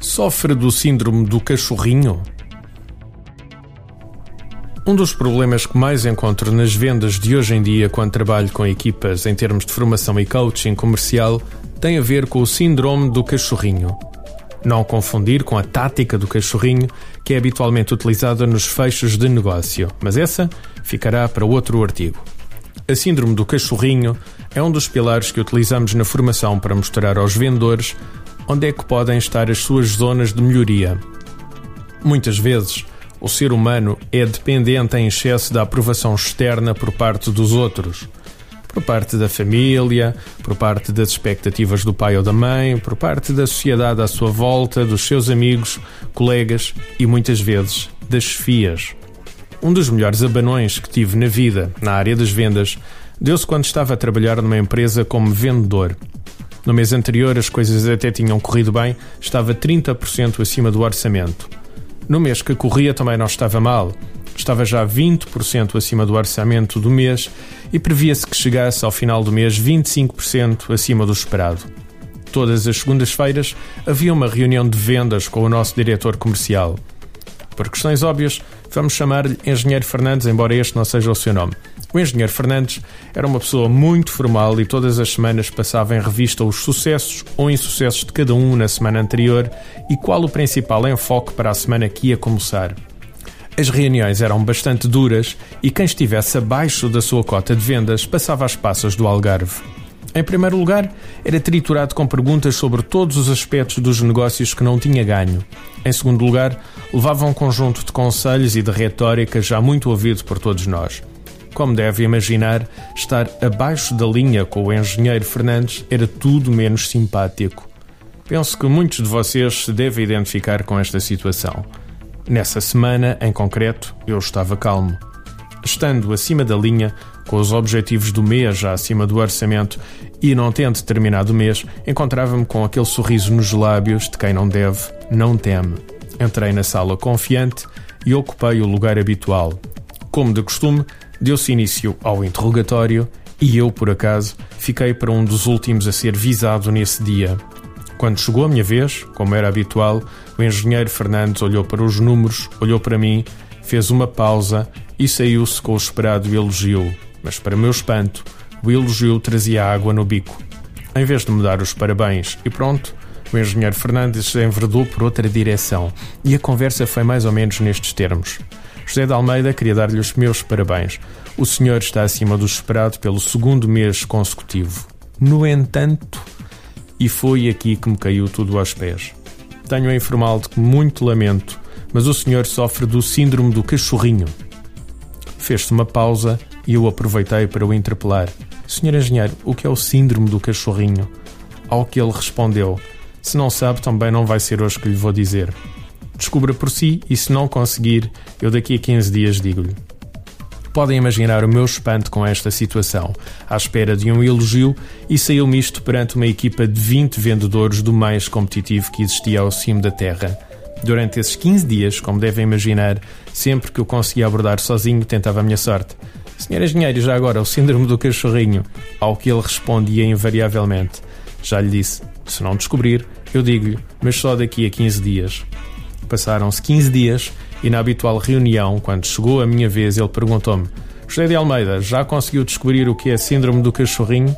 Sofre do síndrome do cachorrinho? Um dos problemas que mais encontro nas vendas de hoje em dia quando trabalho com equipas em termos de formação e coaching comercial tem a ver com o síndrome do cachorrinho. Não confundir com a tática do cachorrinho, que é habitualmente utilizada nos fechos de negócio, mas essa ficará para outro artigo. A síndrome do cachorrinho é um dos pilares que utilizamos na formação para mostrar aos vendedores onde é que podem estar as suas zonas de melhoria. Muitas vezes, o ser humano é dependente em excesso da aprovação externa por parte dos outros. Por parte da família, por parte das expectativas do pai ou da mãe, por parte da sociedade à sua volta, dos seus amigos, colegas e muitas vezes das chefias. Um dos melhores abanões que tive na vida, na área das vendas, deu-se quando estava a trabalhar numa empresa como vendedor. No mês anterior as coisas até tinham corrido bem, estava 30% acima do orçamento. No mês que corria também não estava mal, estava já 20% acima do orçamento do mês e previa-se que chegasse ao final do mês 25% acima do esperado. Todas as segundas-feiras havia uma reunião de vendas com o nosso diretor comercial. Por questões óbvias, vamos chamar-lhe Engenheiro Fernandes, embora este não seja o seu nome. O engenheiro Fernandes era uma pessoa muito formal e todas as semanas passava em revista os sucessos ou insucessos de cada um na semana anterior e qual o principal enfoque para a semana que ia começar. As reuniões eram bastante duras e quem estivesse abaixo da sua cota de vendas passava às passas do Algarve. Em primeiro lugar, era triturado com perguntas sobre todos os aspectos dos negócios que não tinha ganho. Em segundo lugar, levava um conjunto de conselhos e de retórica já muito ouvido por todos nós. Como deve imaginar, estar abaixo da linha com o engenheiro Fernandes era tudo menos simpático. Penso que muitos de vocês se devem identificar com esta situação. Nessa semana, em concreto, eu estava calmo. Estando acima da linha, com os objetivos do mês já acima do orçamento e não tendo terminado o mês, encontrava-me com aquele sorriso nos lábios de quem não deve, não teme. Entrei na sala confiante e ocupei o lugar habitual. Como de costume, Deu-se início ao interrogatório e eu, por acaso, fiquei para um dos últimos a ser visado nesse dia. Quando chegou a minha vez, como era habitual, o engenheiro Fernandes olhou para os números, olhou para mim, fez uma pausa e saiu-se com o esperado elogio. Mas, para meu espanto, o elogio trazia água no bico. Em vez de me dar os parabéns e pronto, o engenheiro Fernandes enverdou por outra direção e a conversa foi mais ou menos nestes termos. José de Almeida queria dar-lhe os meus parabéns. O senhor está acima do esperado pelo segundo mês consecutivo. No entanto, e foi aqui que me caiu tudo aos pés. Tenho a informal de que muito lamento, mas o senhor sofre do síndrome do cachorrinho. Fez-se uma pausa e eu aproveitei para o interpelar. Senhor engenheiro, o que é o síndrome do cachorrinho? Ao que ele respondeu: Se não sabe, também não vai ser hoje que lhe vou dizer. Descubra por si e, se não conseguir, eu daqui a 15 dias digo-lhe. Podem imaginar o meu espanto com esta situação, à espera de um elogio, e saiu-me isto perante uma equipa de 20 vendedores do mais competitivo que existia ao cimo da terra. Durante esses 15 dias, como devem imaginar, sempre que eu conseguia abordar sozinho, tentava a minha sorte. Senhor engenheiro, já agora, o síndrome do cachorrinho? Ao que ele respondia invariavelmente. Já lhe disse, se não descobrir, eu digo-lhe, mas só daqui a 15 dias. Passaram-se 15 dias e na habitual reunião, quando chegou a minha vez, ele perguntou-me: José de Almeida, já conseguiu descobrir o que é síndrome do cachorrinho?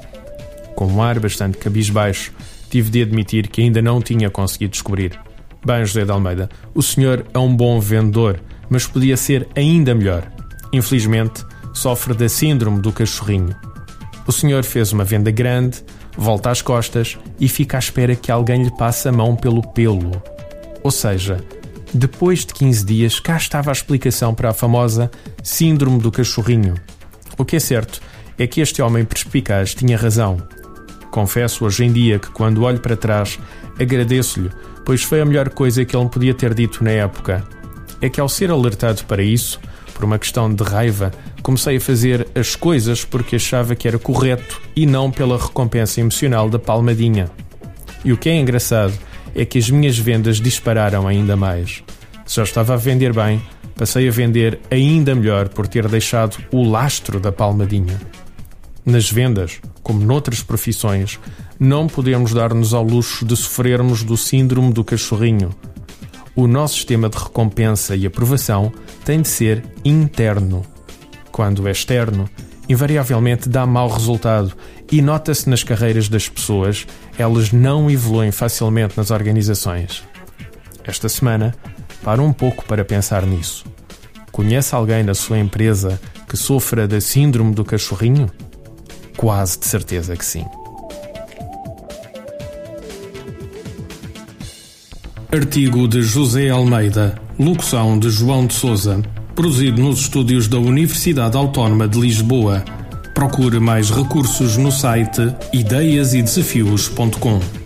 Com um ar bastante cabisbaixo, tive de admitir que ainda não tinha conseguido descobrir. Bem, José de Almeida, o senhor é um bom vendedor, mas podia ser ainda melhor. Infelizmente, sofre da síndrome do cachorrinho. O senhor fez uma venda grande, volta às costas e fica à espera que alguém lhe passe a mão pelo pelo. Ou seja, depois de 15 dias, cá estava a explicação para a famosa Síndrome do Cachorrinho. O que é certo é que este homem perspicaz tinha razão. Confesso hoje em dia que, quando olho para trás, agradeço-lhe, pois foi a melhor coisa que ele me podia ter dito na época. É que, ao ser alertado para isso, por uma questão de raiva, comecei a fazer as coisas porque achava que era correto e não pela recompensa emocional da palmadinha. E o que é engraçado é que as minhas vendas dispararam ainda mais. Se estava a vender bem, passei a vender ainda melhor por ter deixado o lastro da palmadinha. Nas vendas, como noutras profissões, não podemos dar-nos ao luxo de sofrermos do síndrome do cachorrinho. O nosso sistema de recompensa e aprovação tem de ser interno. Quando é externo, invariavelmente dá mau resultado e nota-se nas carreiras das pessoas, elas não evoluem facilmente nas organizações. Esta semana, para um pouco para pensar nisso. Conhece alguém na sua empresa que sofra da síndrome do cachorrinho? Quase de certeza que sim. Artigo de José Almeida, locução de João de Souza, produzido nos estúdios da Universidade Autónoma de Lisboa. Procure mais recursos no site ideiasedesafios.com.